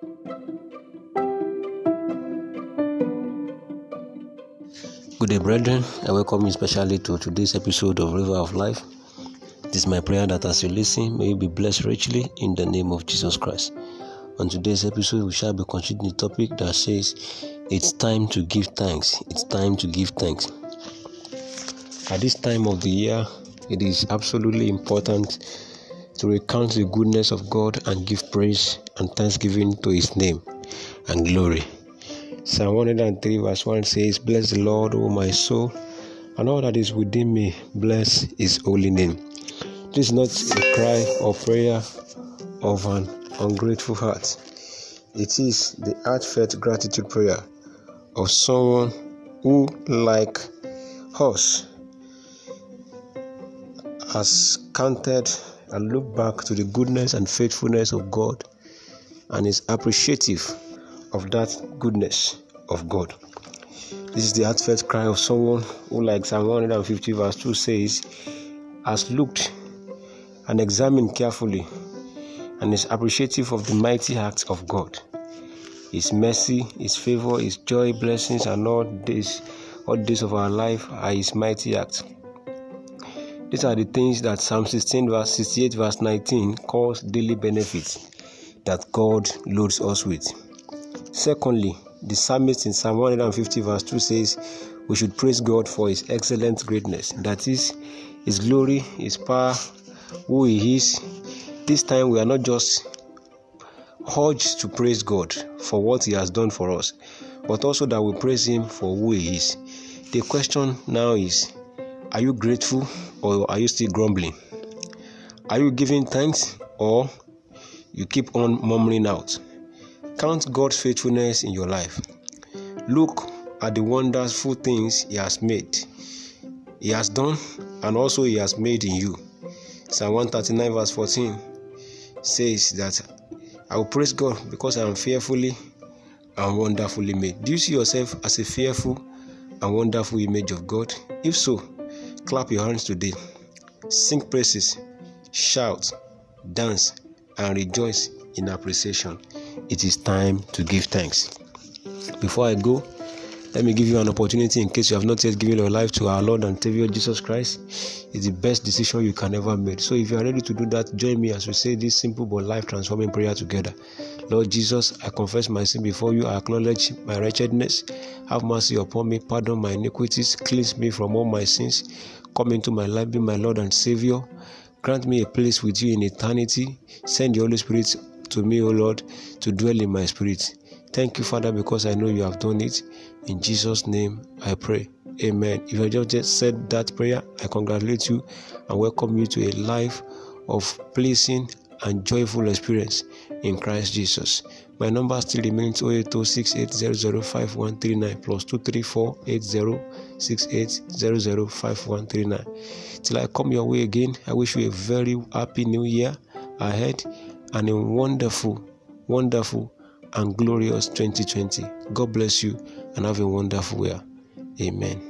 Good day, brethren. I welcome you especially to today's episode of River of Life. It is my prayer that as you listen, may you be blessed richly in the name of Jesus Christ. On today's episode, we shall be considering the topic that says, It's time to give thanks. It's time to give thanks. At this time of the year, it is absolutely important to recount the goodness of God and give praise and thanksgiving to His name and glory. Psalm 103, verse 1 says, Bless the Lord, O my soul, and all that is within me, bless his holy name. This is not a cry or prayer of an ungrateful heart. It is the heartfelt gratitude prayer of someone who, like us, has counted and looked back to the goodness and faithfulness of God and is appreciative of that goodness of God. This is the heartfelt cry of someone who, like Psalm 150, verse 2 says, has looked and examined carefully and is appreciative of the mighty acts of God. His mercy, His favor, His joy, blessings, and all days, all days of our life are His mighty acts. These are the things that Psalm 16, verse 68, verse 19 calls daily benefits that God loads us with. Secondly, the psalmist in Psalm 150, verse 2 says, We should praise God for His excellent greatness. That is, His glory, His power, who He is. This time we are not just urged to praise God for what He has done for us, but also that we praise Him for who He is. The question now is Are you grateful or are you still grumbling? Are you giving thanks or you keep on murmuring out? Count God's faithfulness in your life. Look at the wonderful things He has made, He has done, and also He has made in you. Psalm 139, verse 14 says that I will praise God because I am fearfully and wonderfully made. Do you see yourself as a fearful and wonderful image of God? If so, clap your hands today, sing praises, shout, dance, and rejoice in appreciation it is time to give thanks. Before I go, let me give you an opportunity in case you have not yet given your life to our Lord and Savior Jesus Christ. It's the best decision you can ever make. So if you are ready to do that, join me as we say this simple but life transforming prayer together. Lord Jesus, I confess my sin before you. I acknowledge my wretchedness. Have mercy upon me. Pardon my iniquities. Cleanse me from all my sins. Come into my life. Be my Lord and Savior. Grant me a place with you in eternity. Send the Holy Spirit to me, O Lord, to dwell in my spirit. Thank you, Father, because I know you have done it. In Jesus' name I pray. Amen. If you just said that prayer, I congratulate you and welcome you to a life of pleasing and joyful experience in Christ Jesus. My number still remains 08268005139 plus 2348068005139. Till I come your way again, I wish you a very happy new year ahead and a wonderful, wonderful, and glorious 2020. God bless you and have a wonderful year. Amen.